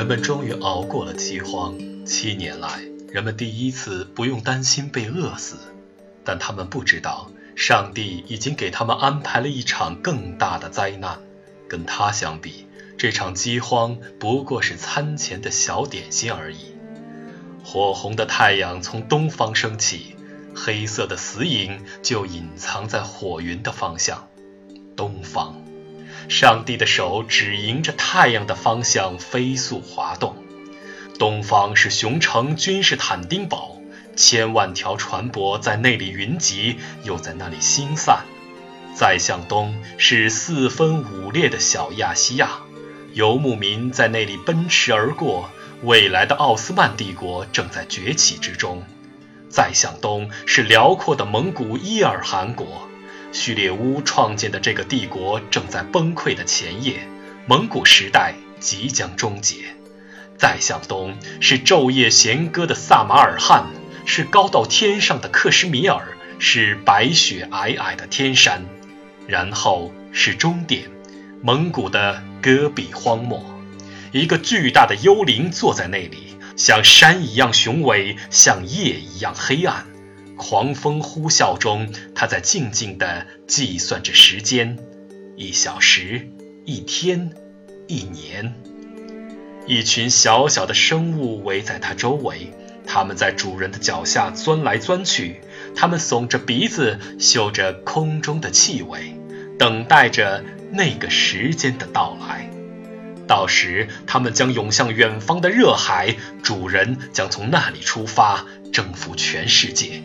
人们终于熬过了饥荒。七年来，人们第一次不用担心被饿死，但他们不知道，上帝已经给他们安排了一场更大的灾难。跟他相比，这场饥荒不过是餐前的小点心而已。火红的太阳从东方升起，黑色的死影就隐藏在火云的方向。东方，上帝的手指迎着太阳的方向飞速滑动。东方是熊城君士坦丁堡，千万条船舶在那里云集，又在那里星散。再向东是四分五裂的小亚细亚，游牧民在那里奔驰而过。未来的奥斯曼帝国正在崛起之中。再向东是辽阔的蒙古伊尔汗国，序列乌创建的这个帝国正在崩溃的前夜，蒙古时代即将终结。再向东是昼夜弦歌的萨马尔罕，是高到天上的克什米尔，是白雪皑皑的天山，然后是终点，蒙古的戈壁荒漠。一个巨大的幽灵坐在那里，像山一样雄伟，像夜一样黑暗。狂风呼啸中，他在静静地计算着时间：一小时，一天，一年。一群小小的生物围在他周围，他们在主人的脚下钻来钻去，他们耸着鼻子，嗅着空中的气味，等待着那个时间的到来。到时，他们将涌向远方的热海，主人将从那里出发，征服全世界。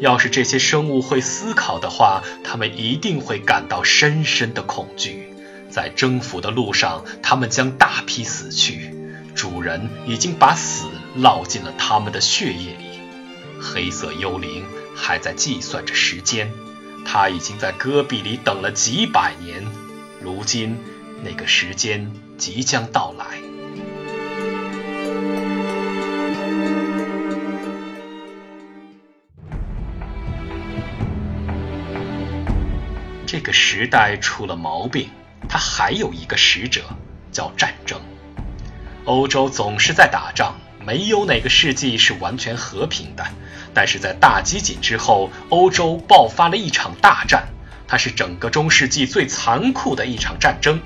要是这些生物会思考的话，他们一定会感到深深的恐惧。在征服的路上，他们将大批死去。主人已经把死烙进了他们的血液里。黑色幽灵还在计算着时间，他已经在戈壁里等了几百年，如今。那个时间即将到来。这个时代出了毛病，它还有一个使者，叫战争。欧洲总是在打仗，没有哪个世纪是完全和平的。但是在大饥馑之后，欧洲爆发了一场大战，它是整个中世纪最残酷的一场战争。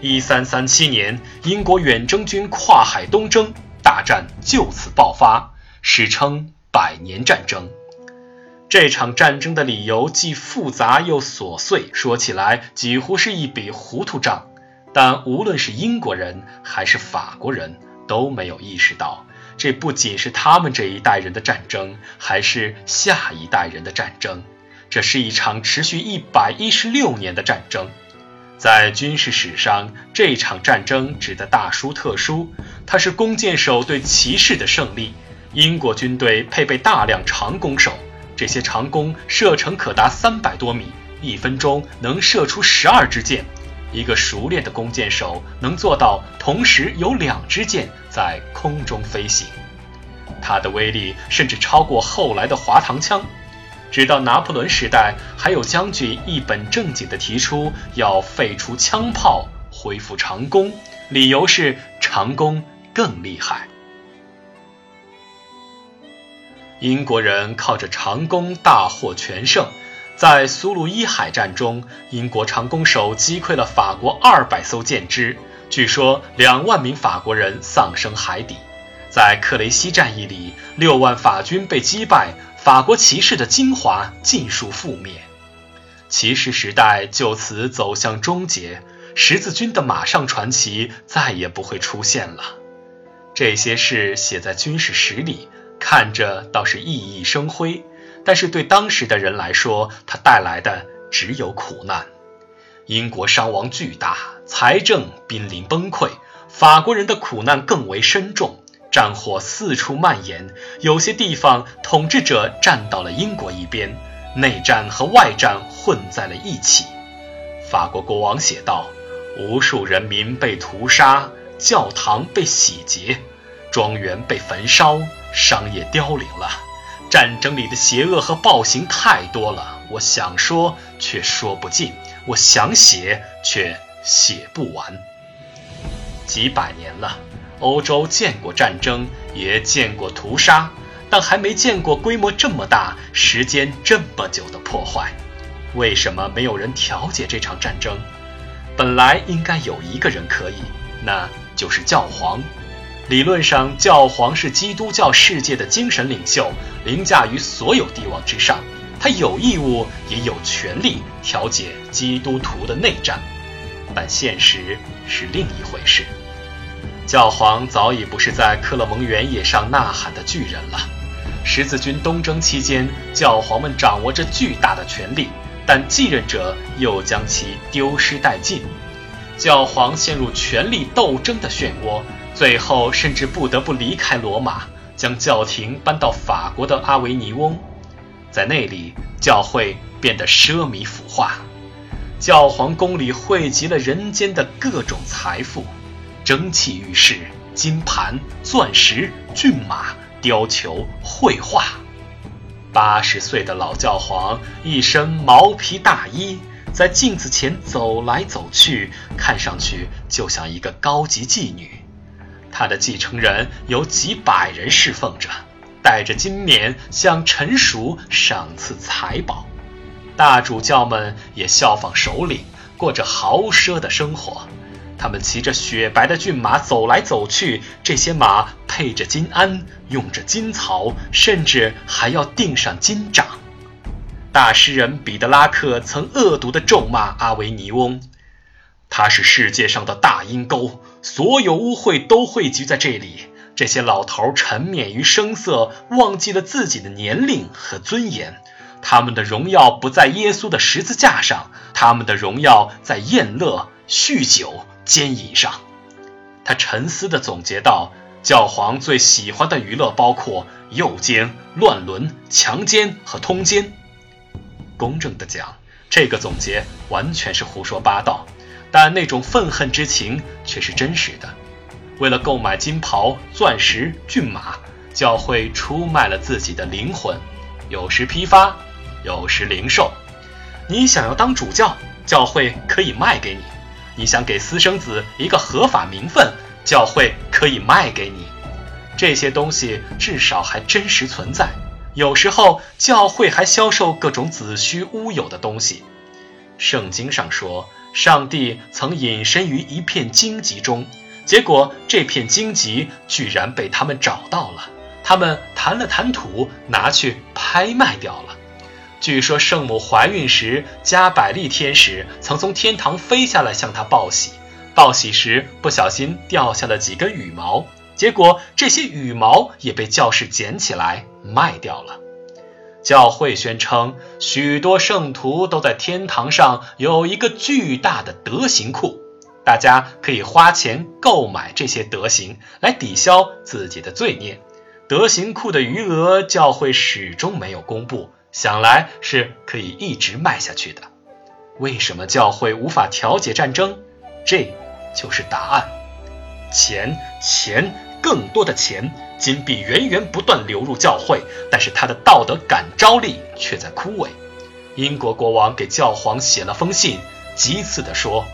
一三三七年，英国远征军跨海东征，大战就此爆发，史称百年战争。这场战争的理由既复杂又琐碎，说起来几乎是一笔糊涂账。但无论是英国人还是法国人，都没有意识到，这不仅是他们这一代人的战争，还是下一代人的战争。这是一场持续一百一十六年的战争。在军事史上，这场战争指的大书特书，它是弓箭手对骑士的胜利。英国军队配备大量长弓手，这些长弓射程可达三百多米，一分钟能射出十二支箭。一个熟练的弓箭手能做到同时有两支箭在空中飞行，它的威力甚至超过后来的滑膛枪。直到拿破仑时代，还有将军一本正经地提出要废除枪炮，恢复长弓，理由是长弓更厉害。英国人靠着长弓大获全胜，在苏鲁伊海战中，英国长弓手击溃了法国二百艘舰只，据说两万名法国人丧生海底。在克雷西战役里，六万法军被击败。法国骑士的精华尽数覆灭，骑士时代就此走向终结。十字军的马上传奇再也不会出现了。这些事写在军事史里，看着倒是熠熠生辉，但是对当时的人来说，它带来的只有苦难。英国伤亡巨大，财政濒临崩溃，法国人的苦难更为深重。战火四处蔓延，有些地方统治者站到了英国一边，内战和外战混在了一起。法国国王写道：“无数人民被屠杀，教堂被洗劫，庄园被焚烧，商业凋零了。战争里的邪恶和暴行太多了，我想说却说不尽，我想写却写不完。几百年了。”欧洲见过战争，也见过屠杀，但还没见过规模这么大、时间这么久的破坏。为什么没有人调解这场战争？本来应该有一个人可以，那就是教皇。理论上，教皇是基督教世界的精神领袖，凌驾于所有帝王之上。他有义务，也有权利调解基督徒的内战。但现实是另一回事。教皇早已不是在克勒蒙原野上呐喊的巨人了。十字军东征期间，教皇们掌握着巨大的权力，但继任者又将其丢失殆尽。教皇陷入权力斗争的漩涡，最后甚至不得不离开罗马，将教廷搬到法国的阿维尼翁，在那里，教会变得奢靡腐化。教皇宫里汇集了人间的各种财富，蒸汽浴室、金盘、钻石、骏马、貂裘、绘画。八十岁的老教皇一身毛皮大衣，在镜子前走来走去，看上去就像一个高级妓女。他的继承人有几百人侍奉着，带着金冕向臣属赏赐财宝。大主教们也效仿首领，过着豪奢的生活。他们骑着雪白的骏马走来走去，这些马配着金鞍，用着金槽，甚至还要钉上金掌。大诗人彼得拉克曾恶毒地咒骂阿维尼翁：“他是世界上的大阴沟，所有污秽都汇聚在这里。这些老头沉湎于声色，忘记了自己的年龄和尊严。”他们的荣耀不在耶稣的十字架上，他们的荣耀在宴乐、酗酒、奸淫上。他沉思地总结道：“教皇最喜欢的娱乐包括诱奸、乱伦、强奸和通奸。”公正地讲，这个总结完全是胡说八道，但那种愤恨之情却是真实的。为了购买金袍、钻石、骏马，教会出卖了自己的灵魂，有时批发。有时零售，你想要当主教，教会可以卖给你；你想给私生子一个合法名分，教会可以卖给你。这些东西至少还真实存在。有时候，教会还销售各种子虚乌有的东西。圣经上说，上帝曾隐身于一片荆棘中，结果这片荆棘居然被他们找到了。他们弹了弹土，拿去拍卖掉了。据说圣母怀孕时，加百利天使曾从天堂飞下来向她报喜。报喜时不小心掉下了几根羽毛，结果这些羽毛也被教士捡起来卖掉了。教会宣称，许多圣徒都在天堂上有一个巨大的德行库，大家可以花钱购买这些德行来抵消自己的罪孽。德行库的余额，教会始终没有公布。想来是可以一直卖下去的。为什么教会无法调解战争？这就是答案。钱，钱，更多的钱，金币源源不断流入教会，但是他的道德感召力却在枯萎。英国国王给教皇写了封信，急刺地说：“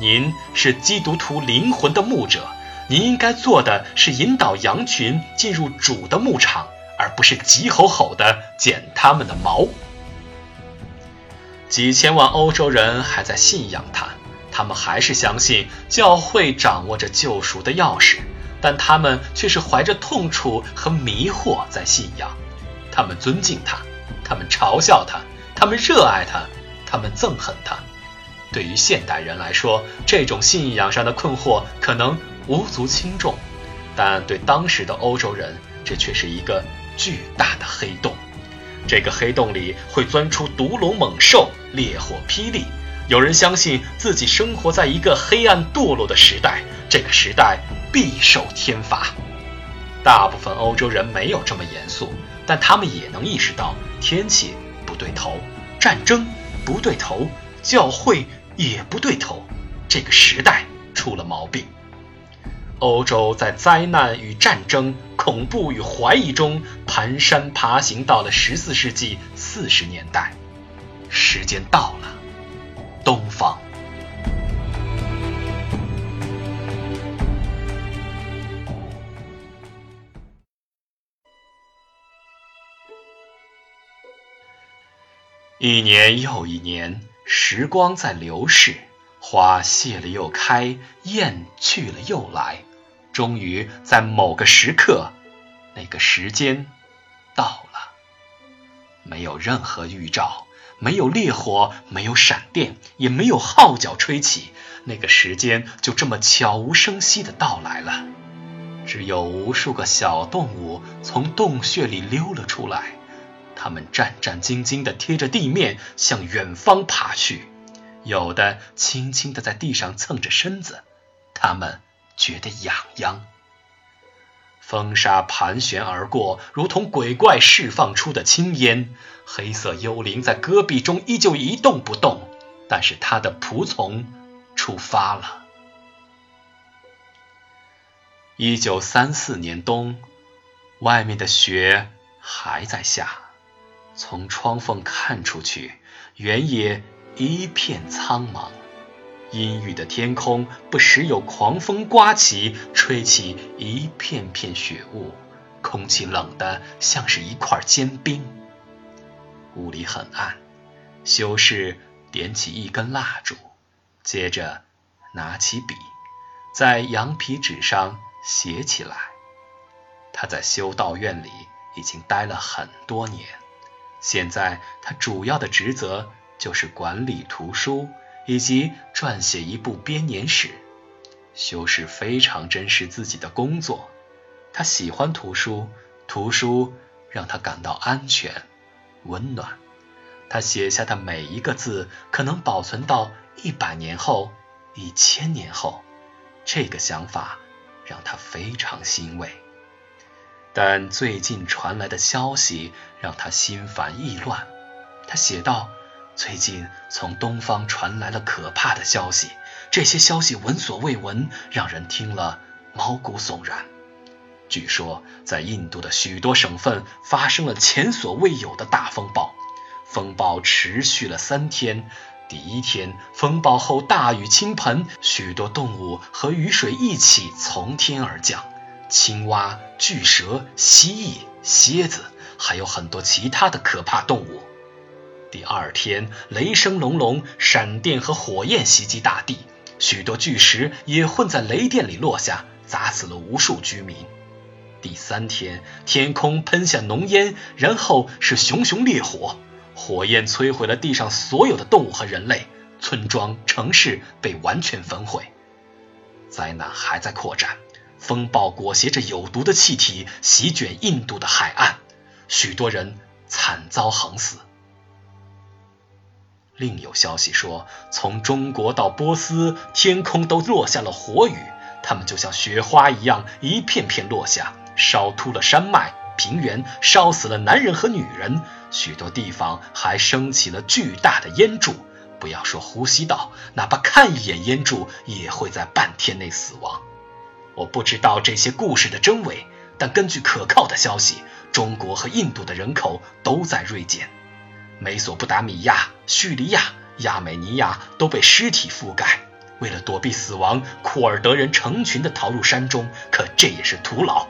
您是基督徒灵魂的牧者，您应该做的是引导羊群进入主的牧场。”而不是急吼吼地剪他们的毛。几千万欧洲人还在信仰他，他们还是相信教会掌握着救赎的钥匙，但他们却是怀着痛楚和迷惑在信仰。他们尊敬他，他们嘲笑他，他们热爱他，他们憎恨他。对于现代人来说，这种信仰上的困惑可能无足轻重，但对当时的欧洲人，这却是一个。巨大的黑洞，这个黑洞里会钻出毒龙猛兽，烈火霹雳。有人相信自己生活在一个黑暗堕落的时代，这个时代必受天罚。大部分欧洲人没有这么严肃，但他们也能意识到天气不对头，战争不对头，教会也不对头，这个时代出了毛病。欧洲在灾难与战争、恐怖与怀疑中蹒跚爬行，到了十四世纪四十年代，时间到了，东方。一年又一年，时光在流逝，花谢了又开，雁去了又来。终于在某个时刻，那个时间到了。没有任何预兆，没有烈火，没有闪电，也没有号角吹起，那个时间就这么悄无声息的到来了。只有无数个小动物从洞穴里溜了出来。他们战战兢兢地贴着地面向远方爬去，有的轻轻地在地上蹭着身子，他们觉得痒痒。风沙盘旋而过，如同鬼怪释放出的青烟。黑色幽灵在戈壁中依旧一动不动，但是他的仆从出发了。一九三四年冬，外面的雪还在下。从窗缝看出去，原野一片苍茫，阴郁的天空不时有狂风刮起，吹起一片片雪雾，空气冷得像是一块坚冰。屋里很暗，修士点起一根蜡烛，接着拿起笔，在羊皮纸上写起来。他在修道院里已经待了很多年。现在他主要的职责就是管理图书以及撰写一部编年史。修士非常珍视自己的工作，他喜欢图书，图书让他感到安全、温暖。他写下的每一个字可能保存到一百年后、一千年后，这个想法让他非常欣慰。但最近传来的消息让他心烦意乱。他写道：“最近从东方传来了可怕的消息，这些消息闻所未闻，让人听了毛骨悚然。据说，在印度的许多省份发生了前所未有的大风暴，风暴持续了三天。第一天，风暴后大雨倾盆，许多动物和雨水一起从天而降。”青蛙、巨蛇、蜥蜴、蝎子，还有很多其他的可怕动物。第二天，雷声隆隆，闪电和火焰袭击大地，许多巨石也混在雷电里落下，砸死了无数居民。第三天，天空喷下浓烟，然后是熊熊烈火，火焰摧毁了地上所有的动物和人类，村庄、城市被完全焚毁。灾难还在扩展。风暴裹挟着有毒的气体席卷印度的海岸，许多人惨遭横死。另有消息说，从中国到波斯，天空都落下了火雨，它们就像雪花一样，一片片落下，烧秃了山脉、平原，烧死了男人和女人。许多地方还升起了巨大的烟柱，不要说呼吸道，哪怕看一眼烟柱，也会在半天内死亡。我不知道这些故事的真伪，但根据可靠的消息，中国和印度的人口都在锐减。美索不达米亚、叙利亚、亚美尼亚都被尸体覆盖。为了躲避死亡，库尔德人成群地逃入山中，可这也是徒劳。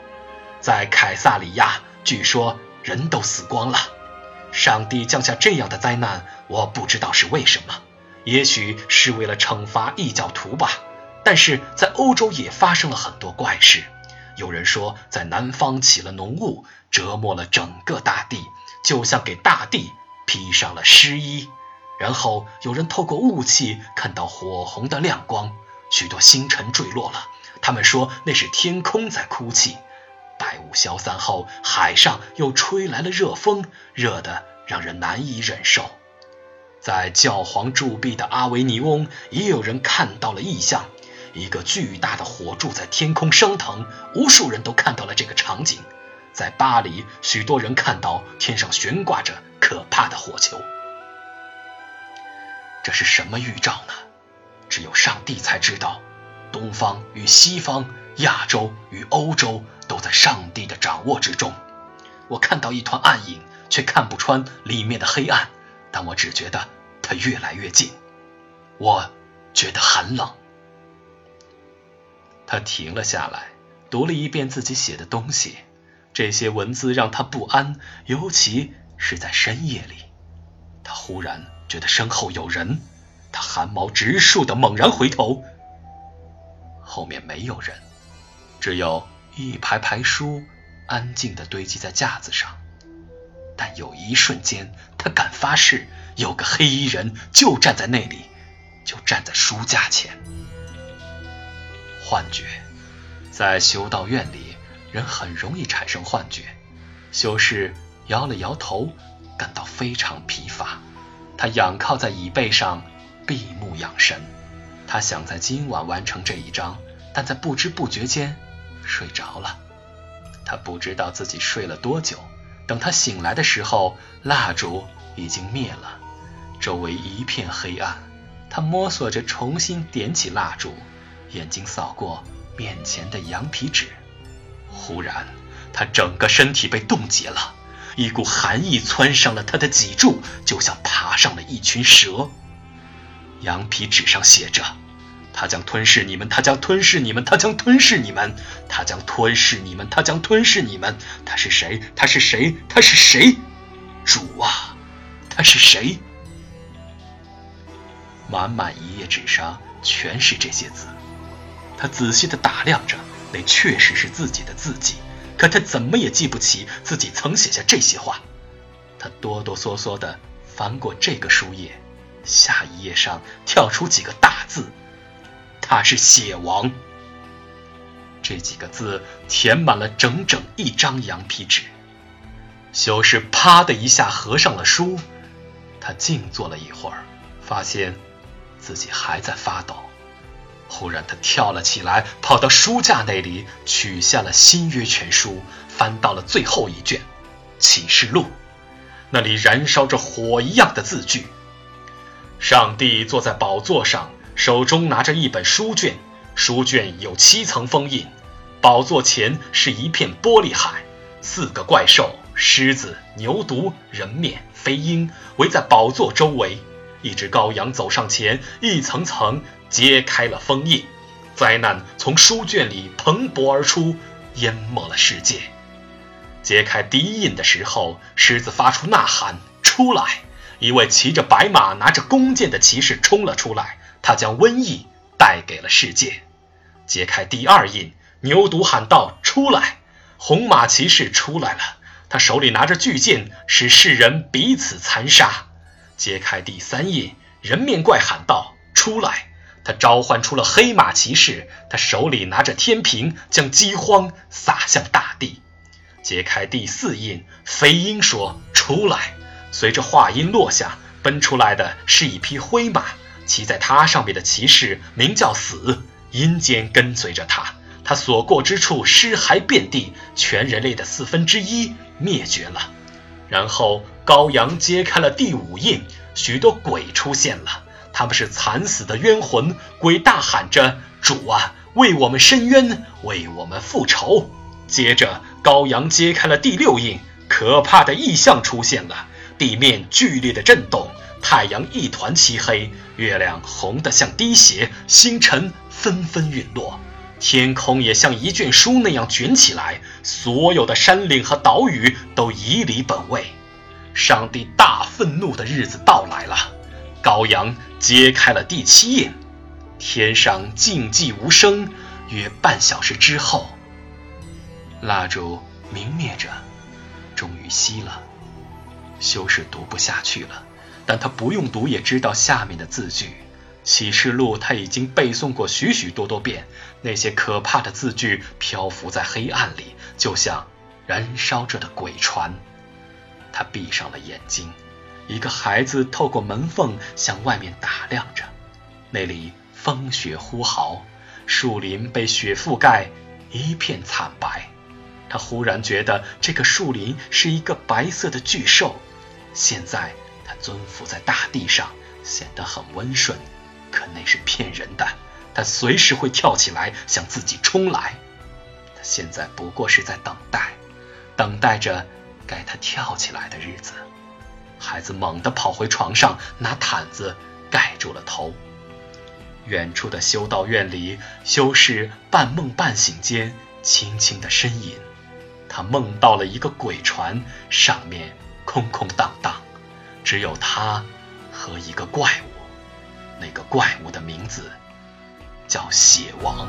在凯撒里亚，据说人都死光了。上帝降下这样的灾难，我不知道是为什么，也许是为了惩罚异教徒吧。但是在欧洲也发生了很多怪事，有人说在南方起了浓雾，折磨了整个大地，就像给大地披上了湿衣。然后有人透过雾气看到火红的亮光，许多星辰坠落了。他们说那是天空在哭泣。白雾消散后，海上又吹来了热风，热得让人难以忍受。在教皇铸币的阿维尼翁，也有人看到了异象。一个巨大的火柱在天空升腾，无数人都看到了这个场景。在巴黎，许多人看到天上悬挂着可怕的火球。这是什么预兆呢？只有上帝才知道。东方与西方，亚洲与欧洲，都在上帝的掌握之中。我看到一团暗影，却看不穿里面的黑暗，但我只觉得它越来越近。我觉得很冷。他停了下来，读了一遍自己写的东西。这些文字让他不安，尤其是在深夜里。他忽然觉得身后有人，他汗毛直竖的猛然回头，后面没有人，只有一排排书安静的堆积在架子上。但有一瞬间，他敢发誓，有个黑衣人就站在那里，就站在书架前。幻觉，在修道院里，人很容易产生幻觉。修士摇了摇头，感到非常疲乏。他仰靠在椅背上，闭目养神。他想在今晚完成这一章，但在不知不觉间睡着了。他不知道自己睡了多久。等他醒来的时候，蜡烛已经灭了，周围一片黑暗。他摸索着重新点起蜡烛，眼睛扫过面前的羊皮纸。忽然，他整个身体被冻结了，一股寒意窜上了他的脊柱，就像爬上了一群蛇。羊皮纸上写着。他将吞噬你们，他将吞噬你们，他将吞噬你们，他将吞噬你们，他将吞噬你们。他是谁？他是谁？他是谁？主啊，他是谁？满满一页纸上全是这些字。他仔细的打量着，那确实是自己的字迹，可他怎么也记不起自己曾写下这些话。他哆哆嗦嗦的翻过这个书页，下一页上跳出几个大字。他是血王，这几个字填满了整整一张羊皮纸。修士啪的一下合上了书，他静坐了一会儿，发现自己还在发抖。忽然，他跳了起来，跑到书架那里，取下了《新约全书》，翻到了最后一卷《启示录》，那里燃烧着火一样的字句。上帝坐在宝座上。手中拿着一本书卷，书卷有七层封印。宝座前是一片玻璃海，四个怪兽——狮子、牛犊、人面、飞鹰——围在宝座周围。一只羔羊走上前，一层层揭开了封印。灾难从书卷里蓬勃而出，淹没了世界。揭开第一印的时候，狮子发出呐喊：“出来！”一位骑着白马、拿着弓箭的骑士冲了出来。他将瘟疫带给了世界。揭开第二印，牛犊喊道：“出来！”红马骑士出来了，他手里拿着巨剑，使世人彼此残杀。揭开第三印，人面怪喊道：“出来！”他召唤出了黑马骑士，他手里拿着天平，将饥荒撒向大地。揭开第四印，飞鹰说：“出来！”随着话音落下，奔出来的是一匹灰马。骑在他上面的骑士名叫死，阴间跟随着他，他所过之处尸骸遍地，全人类的四分之一灭绝了。然后羔羊揭开了第五印，许多鬼出现了，他们是惨死的冤魂，鬼大喊着：“主啊，为我们伸冤，为我们复仇。”接着羔羊揭开了第六印，可怕的异象出现了，地面剧烈的震动。太阳一团漆黑，月亮红得像滴血，星辰纷纷陨落，天空也像一卷书那样卷起来，所有的山岭和岛屿都移离本位。上帝大愤怒的日子到来了，羔羊揭开了第七印，天上静寂无声。约半小时之后，蜡烛明灭着，终于熄了。修士读不下去了。但他不用读也知道下面的字句，《启示录》他已经背诵过许许多多遍。那些可怕的字句漂浮在黑暗里，就像燃烧着的鬼船。他闭上了眼睛。一个孩子透过门缝向外面打量着，那里风雪呼号，树林被雪覆盖，一片惨白。他忽然觉得这个树林是一个白色的巨兽。现在。他蹲伏在大地上，显得很温顺，可那是骗人的。他随时会跳起来向自己冲来。他现在不过是在等待，等待着该他跳起来的日子。孩子猛地跑回床上，拿毯子盖住了头。远处的修道院里，修士半梦半醒间轻轻的呻吟。他梦到了一个鬼船，上面空空荡荡。只有他和一个怪物，那个怪物的名字叫血王。